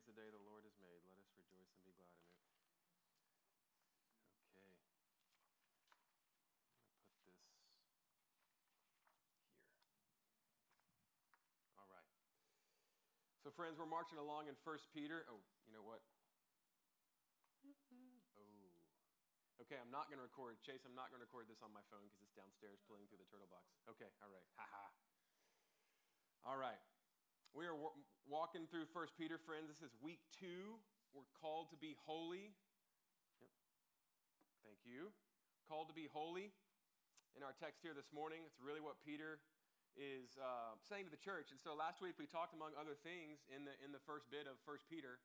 Is the day the Lord has made. Let us rejoice and be glad in it. Okay. I'm going to put this here. All right. So, friends, we're marching along in 1 Peter. Oh, you know what? Mm-hmm. Oh. Okay, I'm not going to record. Chase, I'm not going to record this on my phone because it's downstairs playing through the turtle box. Okay, all right. Ha ha. All right. We are w- walking through 1 Peter, friends. This is week two. We're called to be holy. Yep. Thank you. Called to be holy. In our text here this morning, it's really what Peter is uh, saying to the church. And so last week we talked, among other things, in the, in the first bit of 1 Peter,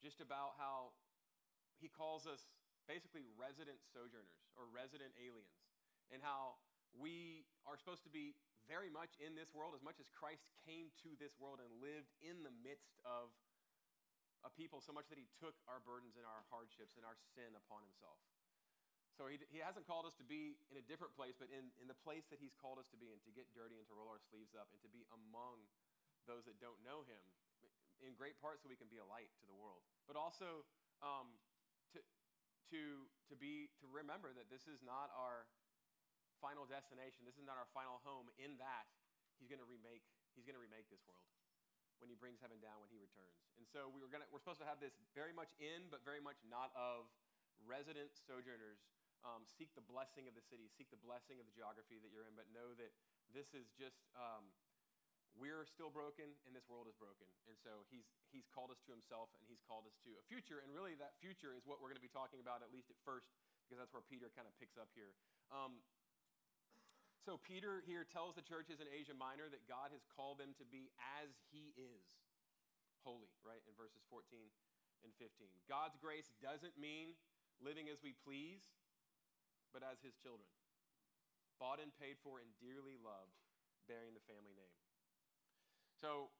just about how he calls us basically resident sojourners or resident aliens, and how we are supposed to be very much in this world as much as Christ came to this world and lived in the midst of a people so much that he took our burdens and our hardships and our sin upon himself. So he, he hasn't called us to be in a different place, but in, in the place that he's called us to be and to get dirty and to roll our sleeves up and to be among those that don't know him, in great part so we can be a light to the world. But also um, to, to, to, be, to remember that this is not our final destination. This is not our final home. In that, he's going to remake, he's going to remake this world when he brings heaven down when he returns. And so we were gonna, we're supposed to have this very much in, but very much not of resident sojourners. Um, seek the blessing of the city, seek the blessing of the geography that you're in, but know that this is just, um, we're still broken and this world is broken. And so he's, he's called us to himself and he's called us to a future. And really, that future is what we're going to be talking about, at least at first, because that's where Peter kind of picks up here. Um, so, Peter here tells the churches in Asia Minor that God has called them to be as he is holy, right? In verses 14 and 15. God's grace doesn't mean living as we please, but as his children. Bought and paid for and dearly loved, bearing the family name. So,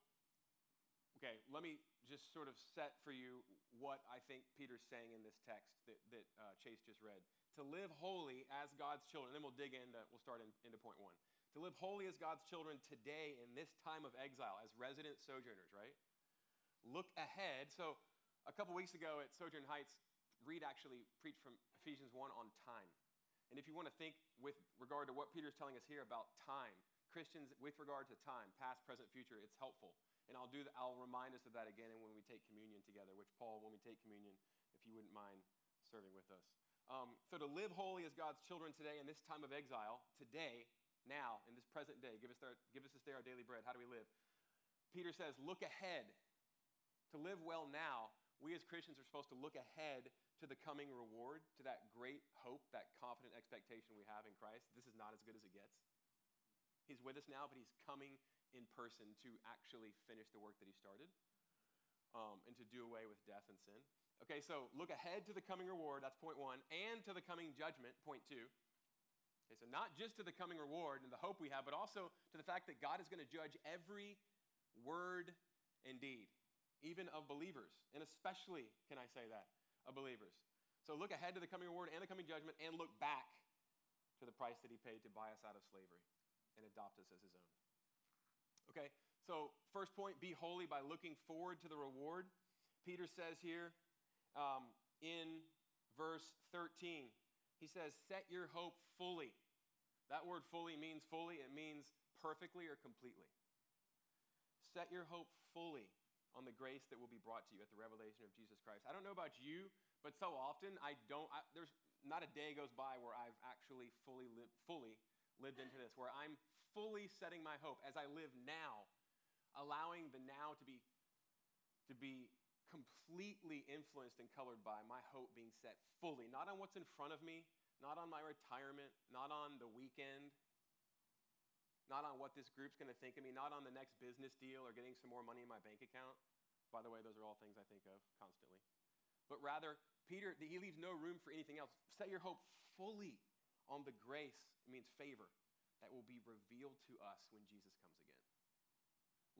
okay, let me just sort of set for you what I think Peter's saying in this text that, that uh, Chase just read to live holy as God's children. And then we'll dig into, we'll start in, into point one. To live holy as God's children today in this time of exile as resident sojourners, right? Look ahead. So, a couple weeks ago at Sojourn Heights, Reed actually preached from Ephesians 1 on time. And if you want to think with regard to what Peter's telling us here about time, Christians with regard to time, past, present, future, it's helpful. And I'll do that, I'll remind us of that again when we take communion together, which Paul, when we take communion, if you wouldn't mind serving with us. Um, so to live holy as God's children today in this time of exile, today, now, in this present day, give us, our, give us this day our daily bread. How do we live? Peter says, look ahead. To live well now, we as Christians are supposed to look ahead to the coming reward, to that great hope, that confident expectation we have in Christ. This is not as good as it gets. He's with us now, but he's coming in person to actually finish the work that he started um, and to do away with death and sin. Okay, so look ahead to the coming reward, that's point one, and to the coming judgment, point two. Okay, so not just to the coming reward and the hope we have, but also to the fact that God is going to judge every word and deed, even of believers, and especially, can I say that, of believers. So look ahead to the coming reward and the coming judgment, and look back to the price that He paid to buy us out of slavery and adopt us as His own. Okay, so first point be holy by looking forward to the reward. Peter says here, um, in verse 13. He says, Set your hope fully. That word fully means fully, it means perfectly or completely. Set your hope fully on the grace that will be brought to you at the revelation of Jesus Christ. I don't know about you, but so often I don't, I, there's not a day goes by where I've actually fully lived, fully lived into this, where I'm fully setting my hope as I live now, allowing the now to be, to be completely influenced and colored by my hope being set fully, not on what's in front of me, not on my retirement, not on the weekend, not on what this group's going to think of me, not on the next business deal or getting some more money in my bank account. By the way, those are all things I think of constantly. But rather, Peter, he leaves no room for anything else. Set your hope fully on the grace, it means favor, that will be revealed to us when Jesus comes again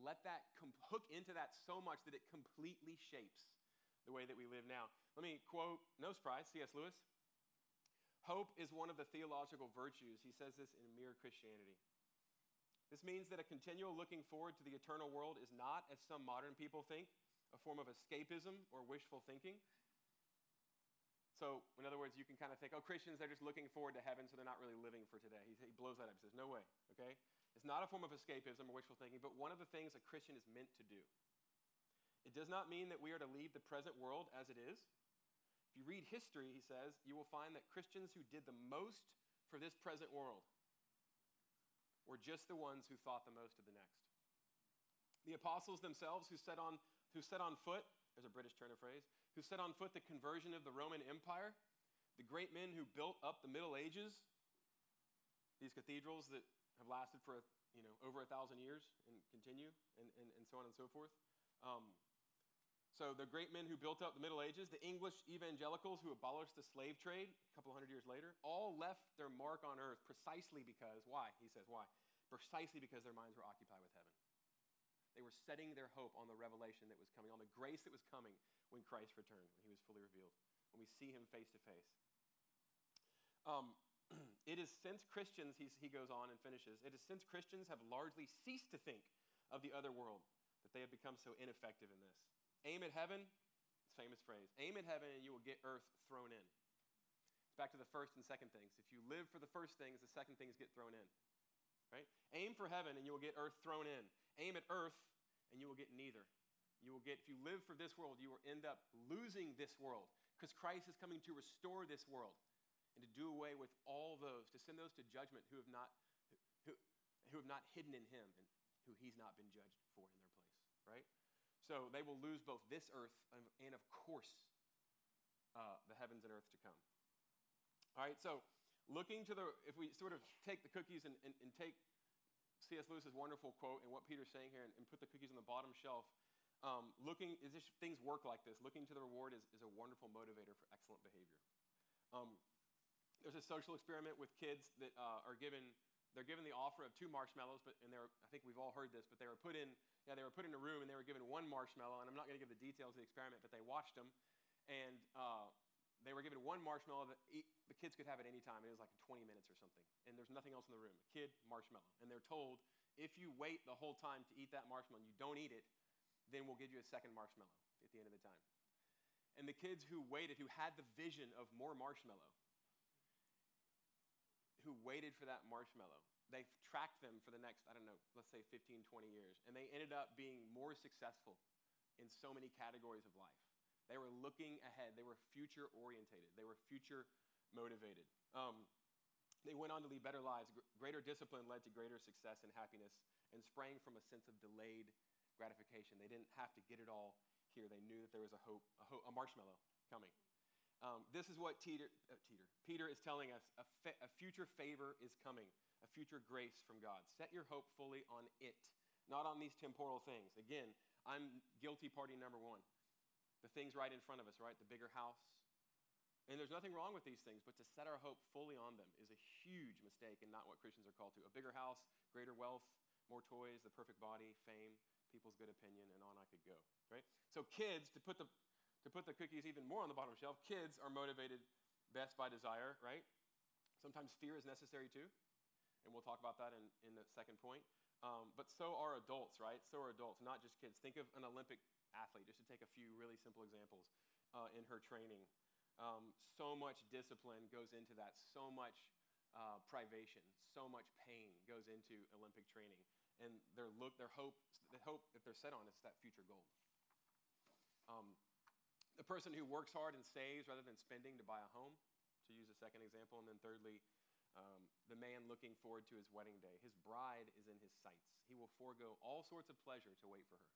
let that hook into that so much that it completely shapes the way that we live now. Let me quote, no surprise, C.S. Lewis. Hope is one of the theological virtues. He says this in Mere Christianity. This means that a continual looking forward to the eternal world is not, as some modern people think, a form of escapism or wishful thinking. So, in other words, you can kind of think, oh, Christians, they're just looking forward to heaven, so they're not really living for today. He, he blows that up. He says, no way, okay? It's not a form of escapism or wishful thinking, but one of the things a Christian is meant to do. It does not mean that we are to leave the present world as it is. If you read history, he says, you will find that Christians who did the most for this present world were just the ones who thought the most of the next. The apostles themselves who set on, who set on foot, there's a British turn of phrase, who set on foot the conversion of the Roman Empire, the great men who built up the Middle Ages, these cathedrals that have lasted for you know, over a thousand years and continue, and, and, and so on and so forth. Um, so the great men who built up the Middle Ages, the English evangelicals who abolished the slave trade a couple hundred years later, all left their mark on earth precisely because, why? He says, why? Precisely because their minds were occupied with heaven. They were setting their hope on the revelation that was coming, on the grace that was coming when Christ returned, when he was fully revealed, when we see him face to face. Um, it is since Christians, he goes on and finishes, it is since Christians have largely ceased to think of the other world that they have become so ineffective in this. Aim at heaven, it's famous phrase. Aim at heaven and you will get earth thrown in. It's back to the first and second things. If you live for the first things, the second things get thrown in. Right? Aim for heaven and you will get earth thrown in. Aim at earth, and you will get neither. You will get, if you live for this world, you will end up losing this world because Christ is coming to restore this world and to do away with all those, to send those to judgment who have not, who, who have not hidden in him and who he's not been judged for in their place, right? So they will lose both this earth and, of course, uh, the heavens and earth to come. All right, so looking to the, if we sort of take the cookies and, and, and take C.S. Lewis's wonderful quote and what Peter's saying here and, and put the cookies on the bottom shelf. Um, looking, is this, things work like this. Looking to the reward is, is a wonderful motivator for excellent behavior. Um, there's a social experiment with kids that uh, are given, they're given the offer of two marshmallows, but, and they're, I think we've all heard this, but they were put in, yeah, they were put in a room and they were given one marshmallow, and I'm not going to give the details of the experiment, but they watched them, and uh, they were given one marshmallow that the kids could have at any time. It was like 20 minutes or something. And there's nothing else in the room. A kid, marshmallow. And they're told, if you wait the whole time to eat that marshmallow and you don't eat it, then we'll give you a second marshmallow at the end of the time. And the kids who waited, who had the vision of more marshmallow, who waited for that marshmallow, they tracked them for the next, I don't know, let's say 15, 20 years. And they ended up being more successful in so many categories of life. They were looking ahead. They were future orientated. They were future motivated. Um, they went on to lead better lives. Greater discipline led to greater success and happiness and sprang from a sense of delayed gratification. They didn't have to get it all here. They knew that there was a hope, a, hope, a marshmallow coming. Um, this is what uh, Peter is telling us a, fa- a future favor is coming, a future grace from God. Set your hope fully on it, not on these temporal things. Again, I'm guilty party number one the things right in front of us, right? The bigger house. And there's nothing wrong with these things, but to set our hope fully on them is a huge mistake and not what Christians are called to. A bigger house, greater wealth, more toys, the perfect body, fame, people's good opinion, and on I could go, right? So kids, to put the to put the cookies even more on the bottom shelf, kids are motivated best by desire, right? Sometimes fear is necessary too, and we'll talk about that in, in the second point. Um, but so are adults, right? So are adults, not just kids. Think of an Olympic athlete, just to take a few really simple examples uh, in her training. Um, so much discipline goes into that, so much uh, privation, so much pain goes into Olympic training. And their look, their hope, the hope that they're set on is that future goal. Um, the person who works hard and saves rather than spending to buy a home, to use a second example. And then thirdly, um, the man looking forward to his wedding day. His bride is in his sights. He will forego all sorts of pleasure to wait for her.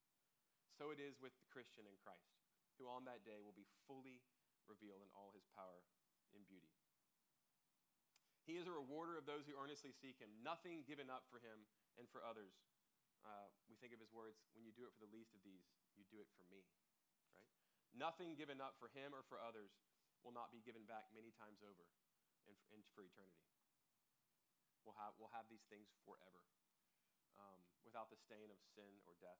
So it is with the Christian in Christ, who on that day will be fully revealed in all his power and beauty. He is a rewarder of those who earnestly seek him, nothing given up for him and for others. Uh, we think of his words when you do it for the least of these, you do it for me? Nothing given up for him or for others will not be given back many times over and for, and for eternity. We'll have, we'll have these things forever um, without the stain of sin or death.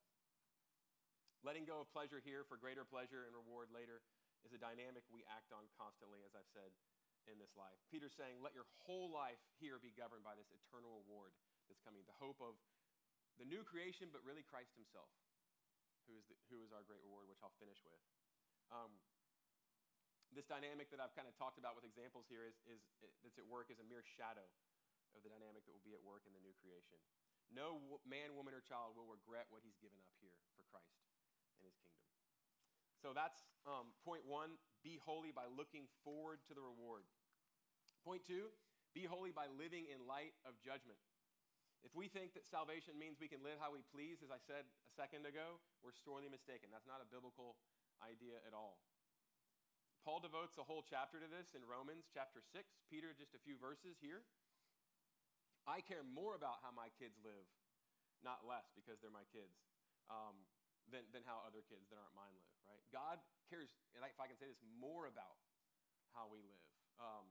Letting go of pleasure here for greater pleasure and reward later is a dynamic we act on constantly, as I've said, in this life. Peter's saying, let your whole life here be governed by this eternal reward that's coming, the hope of the new creation, but really Christ himself. who is, the, who is our great reward, which I'll finish with. Um, this dynamic that I've kind of talked about with examples here is, is, that's at work is a mere shadow of the dynamic that will be at work in the new creation. No man, woman, or child will regret what he's given up here for Christ and his kingdom. So that's um, point one be holy by looking forward to the reward. Point two be holy by living in light of judgment. If we think that salvation means we can live how we please, as I said a second ago, we're sorely mistaken. That's not a biblical idea at all. Paul devotes a whole chapter to this in Romans chapter 6. Peter, just a few verses here. I care more about how my kids live, not less because they're my kids, um, than, than how other kids that aren't mine live, right? God cares, and if I can say this, more about how we live. Um,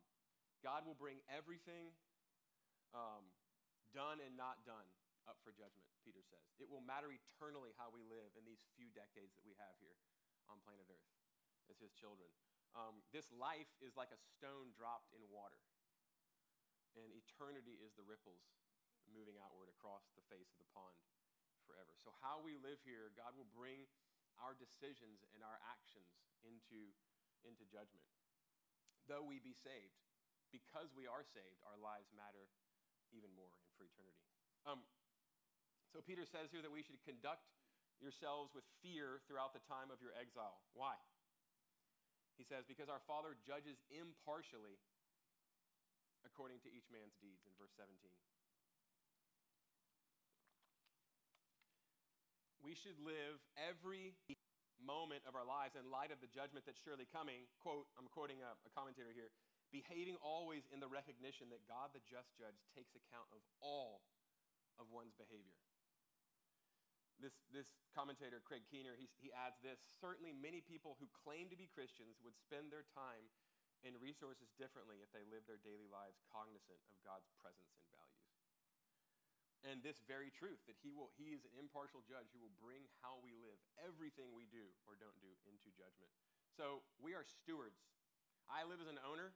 God will bring everything um, done and not done up for judgment, Peter says. It will matter eternally how we live in these few decades that we have here on planet Earth as his children. Um, this life is like a stone dropped in water and eternity is the ripples moving outward across the face of the pond forever. So, how we live here, God will bring our decisions and our actions into, into judgment. Though we be saved, because we are saved, our lives matter even more and for eternity. Um, so, Peter says here that we should conduct yourselves with fear throughout the time of your exile. Why? He says, Because our Father judges impartially according to each man's deeds in verse 17. We should live every moment of our lives in light of the judgment that's surely coming. Quote, I'm quoting a, a commentator here behaving always in the recognition that God, the just judge, takes account of all of one's behavior. This, this commentator, Craig Keener, he, he adds this Certainly, many people who claim to be Christians would spend their time and resources differently if they lived their daily lives cognizant of God's presence and values. And this very truth that he will he is an impartial judge who will bring how we live, everything we do or don't do into judgment. So we are stewards. I live as an owner,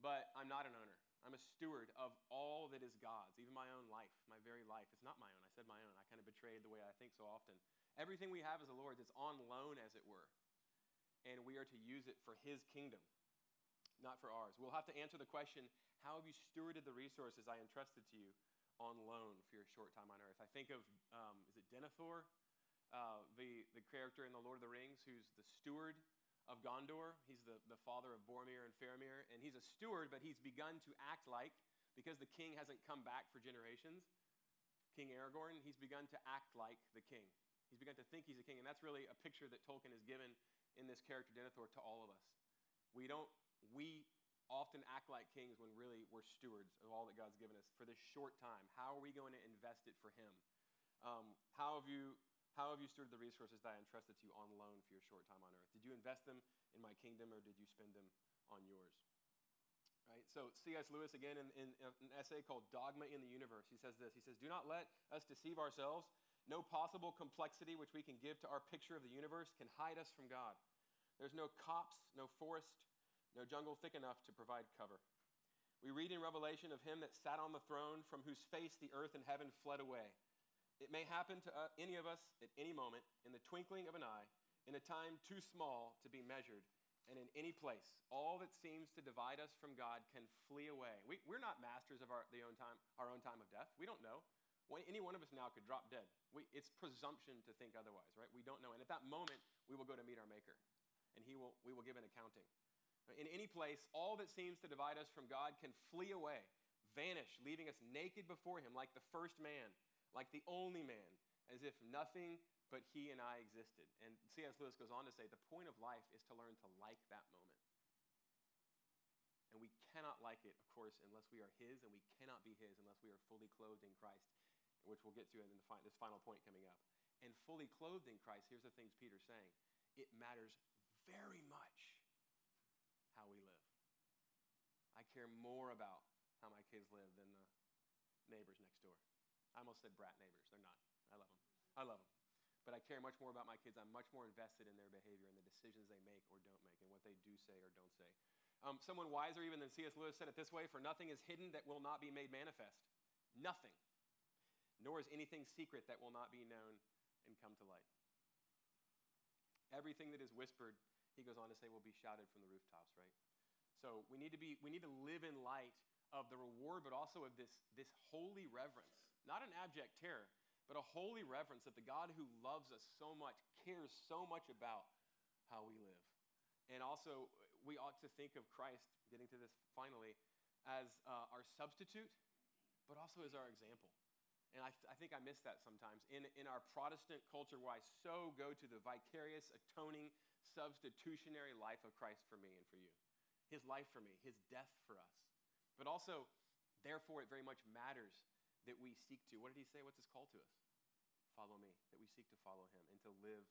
but I'm not an owner. I'm a steward of all that is God's, even my own life, my very life. It's not my own. I said my own. I kind of betrayed the way I think so often. Everything we have is the Lord's. It's on loan, as it were. And we are to use it for His kingdom not for ours. We'll have to answer the question how have you stewarded the resources I entrusted to you on loan for your short time on earth? I think of, um, is it Denethor, uh, the, the character in The Lord of the Rings, who's the steward of Gondor. He's the, the father of Boromir and Faramir. And he's a steward, but he's begun to act like, because the king hasn't come back for generations, King Aragorn, he's begun to act like the king. He's begun to think he's a king. And that's really a picture that Tolkien has given in this character, Denethor, to all of us. We don't we often act like kings when really we're stewards of all that God's given us for this short time. How are we going to invest it for Him? Um, how have you how have you stewarded the resources that I entrusted to you on loan for your short time on earth? Did you invest them in my kingdom or did you spend them on yours? Right? So C.S. Lewis again in, in, in an essay called Dogma and the Universe, he says this. He says, "Do not let us deceive ourselves. No possible complexity which we can give to our picture of the universe can hide us from God. There's no copse, no forest, no jungle thick enough to provide cover. We read in Revelation of him that sat on the throne, from whose face the earth and heaven fled away. It may happen to uh, any of us at any moment, in the twinkling of an eye, in a time too small to be measured, and in any place. All that seems to divide us from God can flee away. We, are not masters of our, own time, our own time of death. We don't know. Any one of us now could drop dead. We, it's presumption to think otherwise, right? We don't know. And at that moment, we will go to meet our Maker, and he will, we will give an accounting. In any place, all that seems to divide us from God can flee away, vanish, leaving us naked before Him like the first man, like the only man, as if nothing but He and I existed. And C.S. Lewis goes on to say the point of life is to learn to like that moment. And we cannot like it, of course, unless we are His, and we cannot be His unless we are fully clothed in Christ, which we'll get to in fi- this final point coming up. And fully clothed in Christ, here's the things Peter's saying it matters very much how we live. I care more about how my kids live than the neighbors next. I almost said brat neighbors. They're not. I love them. I love them. But I care much more about my kids. I'm much more invested in their behavior and the decisions they make or don't make and what they do say or don't say. Um, someone wiser even than C.S. Lewis said it this way For nothing is hidden that will not be made manifest. Nothing. Nor is anything secret that will not be known and come to light. Everything that is whispered, he goes on to say, will be shouted from the rooftops, right? So we need to be we need to live in light of the reward, but also of this, this holy reverence. Not an abject terror, but a holy reverence that the God who loves us so much cares so much about how we live. And also, we ought to think of Christ, getting to this finally, as uh, our substitute, but also as our example. And I, th- I think I miss that sometimes. In, in our Protestant culture, where I so go to the vicarious, atoning, substitutionary life of Christ for me and for you. His life for me, his death for us. But also, therefore, it very much matters that we seek to. What did he say? What's his call to us? Follow me, that we seek to follow him and to live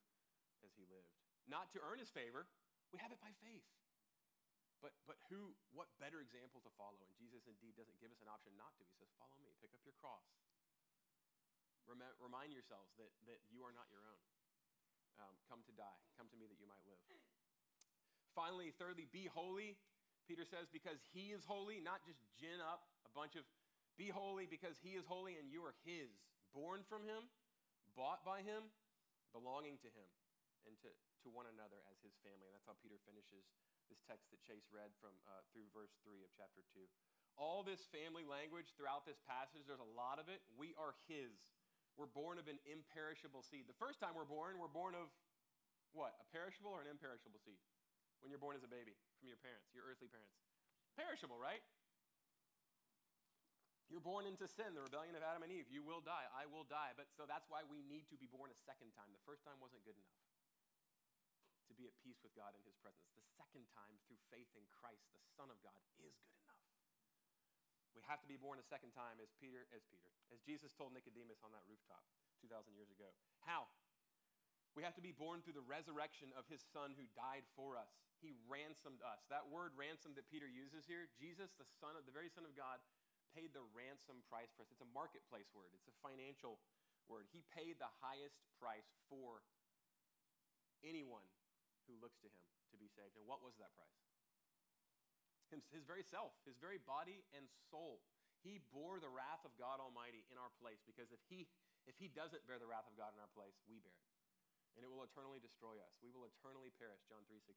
as he lived. Not to earn his favor, we have it by faith. But, but who, what better example to follow? And Jesus indeed doesn't give us an option not to. He says, Follow me, pick up your cross. Rem- remind yourselves that, that you are not your own. Um, come to die. Come to me that you might live. Finally, thirdly, be holy Peter says, because he is holy, not just gin up a bunch of, be holy because he is holy and you are his, born from him, bought by him, belonging to him, and to, to one another as his family. And that's how Peter finishes this text that Chase read from uh, through verse 3 of chapter 2. All this family language throughout this passage, there's a lot of it. We are his. We're born of an imperishable seed. The first time we're born, we're born of what? A perishable or an imperishable seed? When you're born as a baby from your parents, your earthly parents? Perishable, right? You're born into sin, the rebellion of Adam and Eve. You will die. I will die. But so that's why we need to be born a second time. The first time wasn't good enough to be at peace with God in his presence. The second time through faith in Christ, the Son of God, is good enough. We have to be born a second time as Peter as Peter, as Jesus told Nicodemus on that rooftop 2000 years ago. How? We have to be born through the resurrection of his son who died for us. He ransomed us. That word ransom that Peter uses here, Jesus, the son of the very son of God, paid the ransom price for us. It's a marketplace word. It's a financial word. He paid the highest price for anyone who looks to him to be saved. And what was that price? His, his very self, his very body and soul. He bore the wrath of God Almighty in our place because if he if he doesn't bear the wrath of God in our place, we bear it. And it will eternally destroy us. We will eternally perish, John 3:16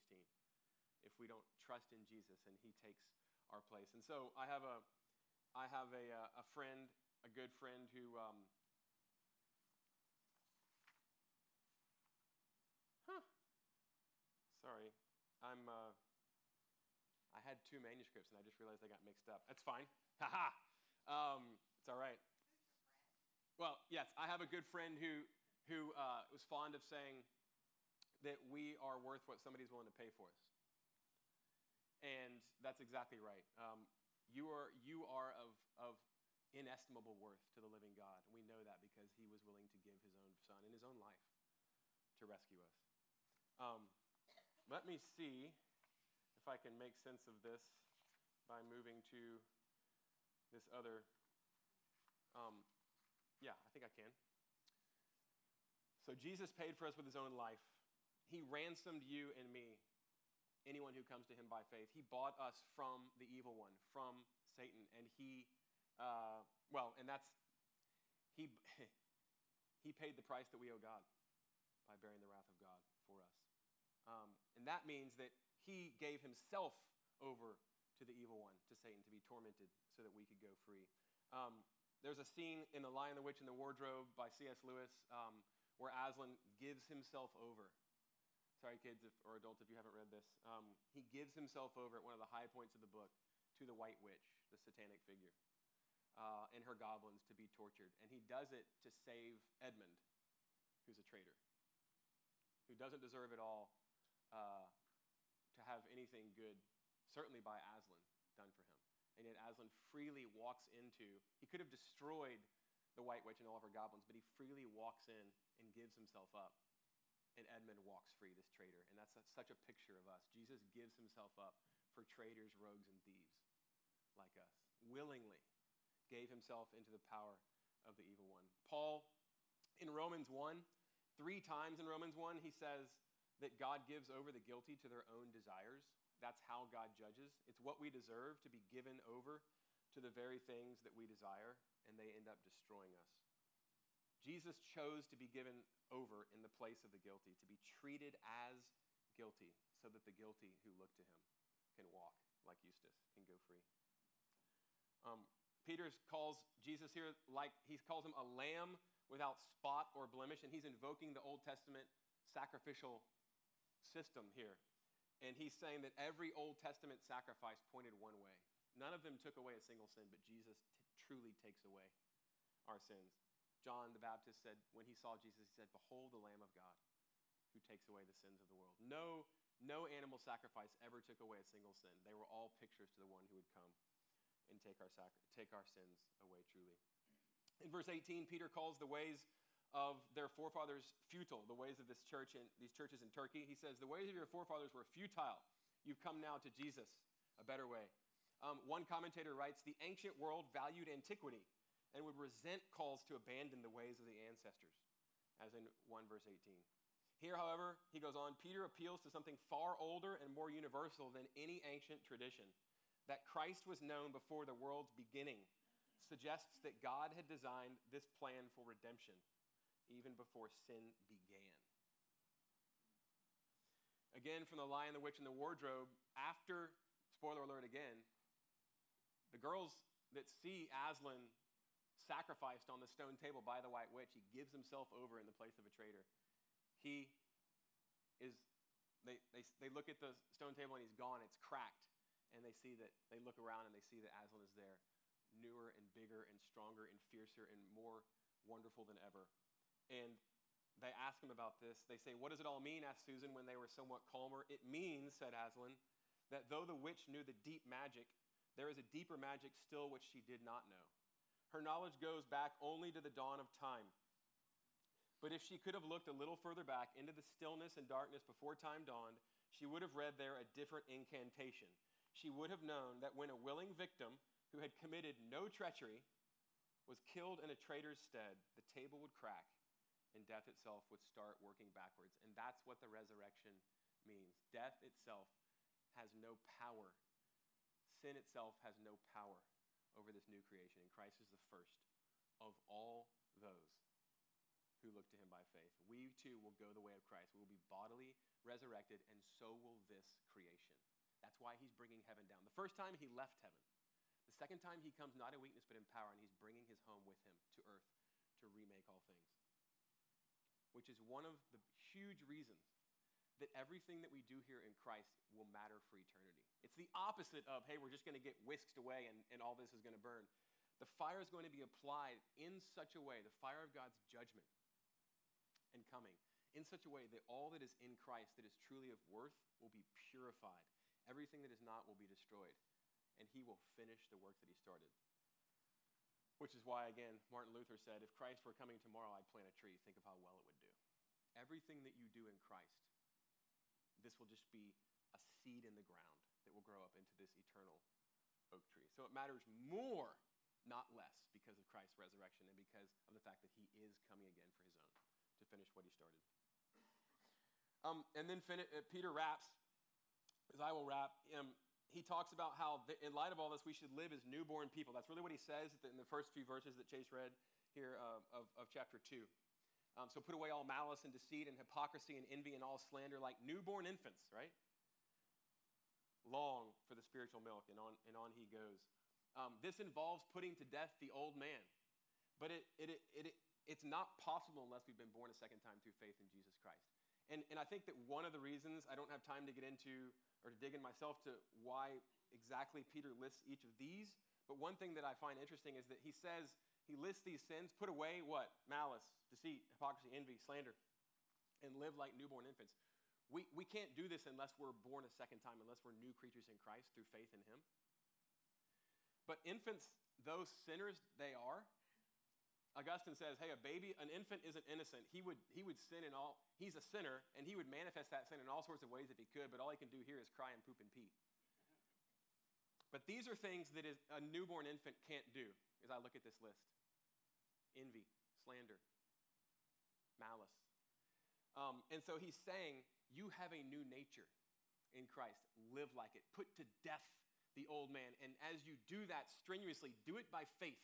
if we don't trust in Jesus and he takes our place. And so I have a, I have a, uh, a friend, a good friend who, um, huh, sorry, I'm, uh, I had two manuscripts and I just realized they got mixed up. That's fine. Haha. um, it's all right. Well, yes, I have a good friend who, who uh, was fond of saying that we are worth what somebody's willing to pay for us. And that's exactly right. Um, you are, you are of, of inestimable worth to the living God. We know that because he was willing to give his own son in his own life to rescue us. Um, let me see if I can make sense of this by moving to this other. Um, yeah, I think I can. So Jesus paid for us with his own life. He ransomed you and me anyone who comes to him by faith. He bought us from the evil one, from Satan, and he, uh, well, and that's, he, he paid the price that we owe God by bearing the wrath of God for us. Um, and that means that he gave himself over to the evil one, to Satan, to be tormented so that we could go free. Um, there's a scene in The Lion, the Witch, and the Wardrobe by C.S. Lewis um, where Aslan gives himself over sorry kids if, or adults if you haven't read this. Um, he gives himself over at one of the high points of the book to the white witch the satanic figure uh, and her goblins to be tortured. And he does it to save edmund who's a traitor who doesn't deserve it all uh, to have anything good certainly by aslan done for him. And yet aslan freely walks into he could have destroyed the white witch and all of her goblins but he freely walks in and gives himself up and Edmund walks free, this traitor. And that's such a picture of us. Jesus gives himself up for traitors, rogues, and thieves like us, willingly gave himself into the power of the evil one. Paul, in Romans 1, three times in Romans 1, he says that God gives over the guilty to their own desires. That's how God judges. It's what we deserve to be given over to the very things that we desire, and they end up destroying us. Jesus chose to be given over in the place of the guilty, to be treated as guilty, so that the guilty who look to him can walk like Eustace, can go free. Um, Peter calls Jesus here like he calls him a lamb without spot or blemish, and he's invoking the Old Testament sacrificial system here. And he's saying that every Old Testament sacrifice pointed one way. None of them took away a single sin, but Jesus t- truly takes away our sins. John the Baptist said, when he saw Jesus, he said, Behold the Lamb of God who takes away the sins of the world. No, no animal sacrifice ever took away a single sin. They were all pictures to the one who would come and take our, sacri- take our sins away truly. In verse 18, Peter calls the ways of their forefathers futile, the ways of this church and these churches in Turkey. He says, The ways of your forefathers were futile. You've come now to Jesus, a better way. Um, one commentator writes, The ancient world valued antiquity and would resent calls to abandon the ways of the ancestors, as in 1 verse 18. Here, however, he goes on, Peter appeals to something far older and more universal than any ancient tradition. That Christ was known before the world's beginning suggests that God had designed this plan for redemption even before sin began. Again, from The Lion, the Witch, and the Wardrobe, after, spoiler alert again, the girls that see Aslan sacrificed on the stone table by the White Witch, he gives himself over in the place of a traitor. He is, they, they, they look at the stone table and he's gone, it's cracked. And they see that, they look around and they see that Aslan is there, newer and bigger and stronger and fiercer and more wonderful than ever. And they ask him about this. They say, What does it all mean? asked Susan when they were somewhat calmer. It means, said Aslan, that though the witch knew the deep magic, there is a deeper magic still which she did not know. Her knowledge goes back only to the dawn of time. But if she could have looked a little further back into the stillness and darkness before time dawned, she would have read there a different incantation. She would have known that when a willing victim who had committed no treachery was killed in a traitor's stead, the table would crack and death itself would start working backwards. And that's what the resurrection means. Death itself has no power, sin itself has no power over this new creation. And Christ is the first of all those who look to him by faith. We too will go the way of Christ. We will be bodily resurrected, and so will this creation. That's why he's bringing heaven down. The first time he left heaven. The second time he comes not in weakness but in power, and he's bringing his home with him to earth to remake all things. Which is one of the huge reasons that everything that we do here in Christ will matter for eternity. It's the opposite of, hey, we're just going to get whisked away and, and all this is going to burn. The fire is going to be applied in such a way, the fire of God's judgment and coming, in such a way that all that is in Christ that is truly of worth will be purified. Everything that is not will be destroyed. And he will finish the work that he started. Which is why, again, Martin Luther said, if Christ were coming tomorrow, I'd plant a tree. Think of how well it would do. Everything that you do in Christ, this will just be a seed in the ground that will grow up into this eternal oak tree. So it matters more, not less, because of Christ's resurrection and because of the fact that he is coming again for his own to finish what he started. Um, and then fin- uh, Peter wraps, as I will wrap, um, he talks about how, in light of all this, we should live as newborn people. That's really what he says in the first few verses that Chase read here uh, of, of chapter 2. Um, so put away all malice and deceit and hypocrisy and envy and all slander like newborn infants, right? Long for the spiritual milk, and on, and on he goes. Um, this involves putting to death the old man. But it, it, it, it, it's not possible unless we've been born a second time through faith in Jesus Christ. And, and I think that one of the reasons, I don't have time to get into or to dig in myself to why exactly Peter lists each of these, but one thing that I find interesting is that he says, he lists these sins, put away what? Malice, deceit, hypocrisy, envy, slander, and live like newborn infants. We, we can't do this unless we're born a second time, unless we're new creatures in Christ through faith in Him. But infants, though sinners they are, Augustine says, hey, a baby, an infant isn't innocent. He would, he would sin in all, he's a sinner, and he would manifest that sin in all sorts of ways if he could, but all he can do here is cry and poop and pee. But these are things that is, a newborn infant can't do, as I look at this list envy, slander, malice. Um, and so he's saying, you have a new nature in Christ. Live like it. Put to death the old man. And as you do that strenuously, do it by faith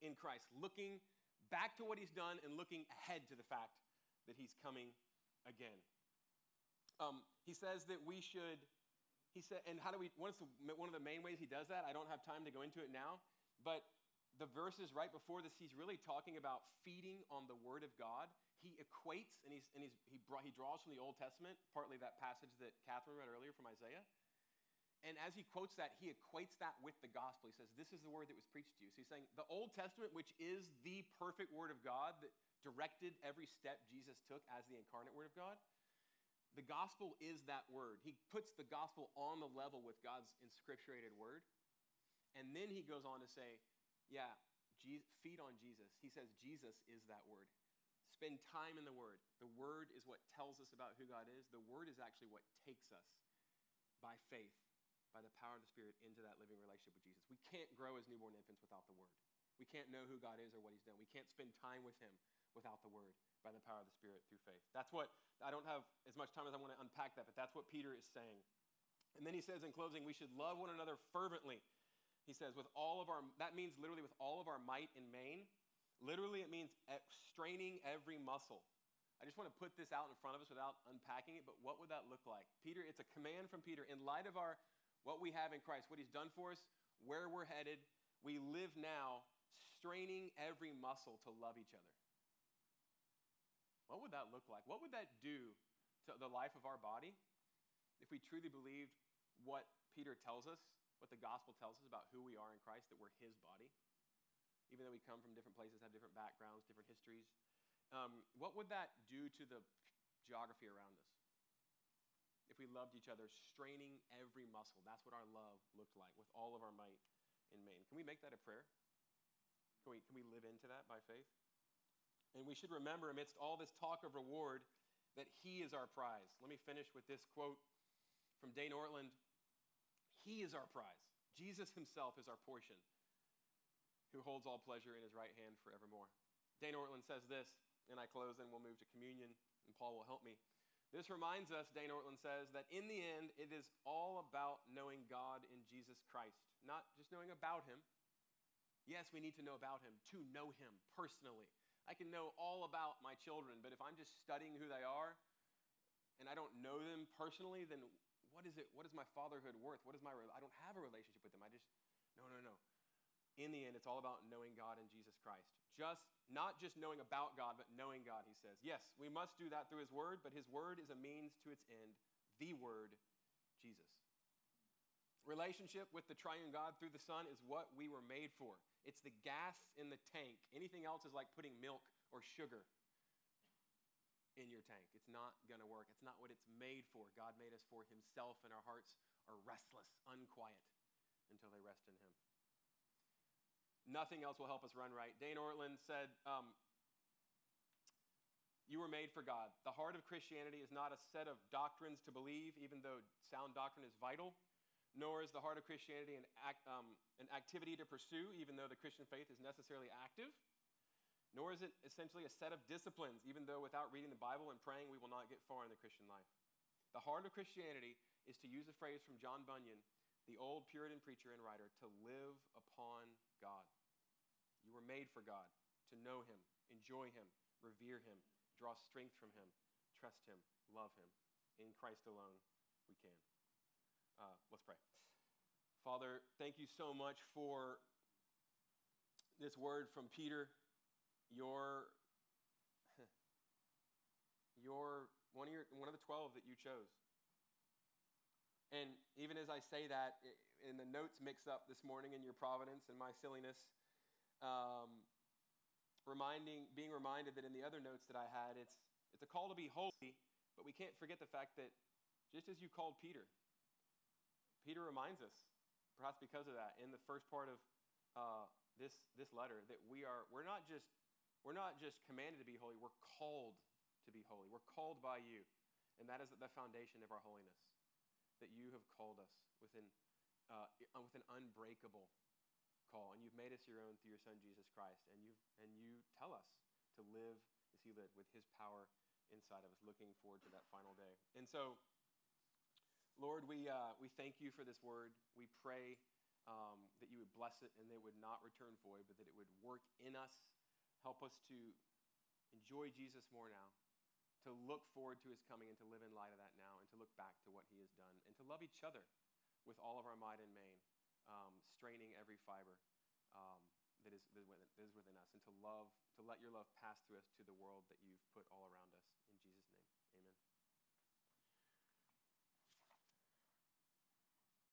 in Christ, looking back to what he's done and looking ahead to the fact that he's coming again. Um, he says that we should, he said, and how do we, one of, the, main ways he does that, I don't have time to go into it now, but the verses right before this, he's really talking about feeding on the Word of God. He equates and, he's, and he's, he, brought, he draws from the Old Testament, partly that passage that Catherine read earlier from Isaiah. And as he quotes that, he equates that with the gospel. He says, This is the word that was preached to you. So he's saying the Old Testament, which is the perfect word of God that directed every step Jesus took as the incarnate word of God, the gospel is that word. He puts the gospel on the level with God's inscripturated word. And then he goes on to say, Yeah, feed on Jesus. He says, Jesus is that word. Spend time in the word. The word is what tells us about who God is, the word is actually what takes us by faith by the power of the Spirit into that living relationship with Jesus. We can't grow as newborn infants without the Word. We can't know who God is or what He's done. We can't spend time with Him without the Word by the power of the Spirit through faith. That's what, I don't have as much time as I want to unpack that, but that's what Peter is saying. And then he says in closing, we should love one another fervently. He says, with all of our, that means literally with all of our might and main. Literally, it means straining every muscle. I just want to put this out in front of us without unpacking it, but what would that look like? Peter, it's a command from Peter. In light of our what we have in Christ, what He's done for us, where we're headed. We live now straining every muscle to love each other. What would that look like? What would that do to the life of our body if we truly believed what Peter tells us, what the gospel tells us about who we are in Christ, that we're His body? Even though we come from different places, have different backgrounds, different histories, um, what would that do to the geography around us? if we loved each other, straining every muscle. That's what our love looked like with all of our might and main. Can we make that a prayer? Can we, can we live into that by faith? And we should remember, amidst all this talk of reward, that He is our prize. Let me finish with this quote from Dane Ortlund He is our prize. Jesus Himself is our portion, who holds all pleasure in His right hand forevermore. Dane Ortlund says this, and I close, and we'll move to communion, and Paul will help me. This reminds us, Dane Ortlund says, that in the end, it is all about knowing God in Jesus Christ, not just knowing about Him. Yes, we need to know about Him, to know Him personally. I can know all about my children, but if I'm just studying who they are and I don't know them personally, then what is it? What is my fatherhood worth? What is my, I don't have a relationship with them. I just, no, no, no in the end, it's all about knowing God and Jesus Christ. Just not just knowing about God, but knowing God, he says. Yes, we must do that through his word, but his word is a means to its end, the word, Jesus. Relationship with the triune God through the Son is what we were made for. It's the gas in the tank. Anything else is like putting milk or sugar in your tank. It's not going to work. It's not what it's made for. God made us for himself, and our hearts are restless, unquiet until they rest in him. Nothing else will help us run right. Dane Ortlund said, um, You were made for God. The heart of Christianity is not a set of doctrines to believe, even though sound doctrine is vital, nor is the heart of Christianity an, act, um, an activity to pursue, even though the Christian faith is necessarily active. Nor is it essentially a set of disciplines, even though without reading the Bible and praying, we will not get far in the Christian life. The heart of Christianity is to use a phrase from John Bunyan, the old Puritan preacher and writer, to live upon God. You were made for God, to know Him, enjoy Him, revere Him, draw strength from Him, trust Him, love Him. In Christ alone, we can. Uh, let's pray. Father, thank you so much for this word from Peter. Your, your one of your one of the twelve that you chose. And even as I say that, in the notes mix up this morning in your providence and my silliness, um, reminding, being reminded that in the other notes that I had, it's, it's a call to be holy, but we can't forget the fact that just as you called Peter, Peter reminds us, perhaps because of that, in the first part of uh, this, this letter, that we are, we're not just, we're not just commanded to be holy, we're called to be holy. We're called by you. And that is the foundation of our holiness, that you have called us within, uh, with an unbreakable call, and you've made us your own through your Son Jesus Christ, and you and you tell us to live as He lived with His power inside of us, looking forward to that final day. And so, Lord, we uh, we thank you for this word. We pray um, that you would bless it and that it would not return void, but that it would work in us, Help us to enjoy Jesus more now, to look forward to his coming and to live in light of that now, and to look back to what he has done, and to love each other with all of our might and main, um, straining every fiber um, that, is, that is within us, and to love, to let your love pass through us to the world that you've put all around us.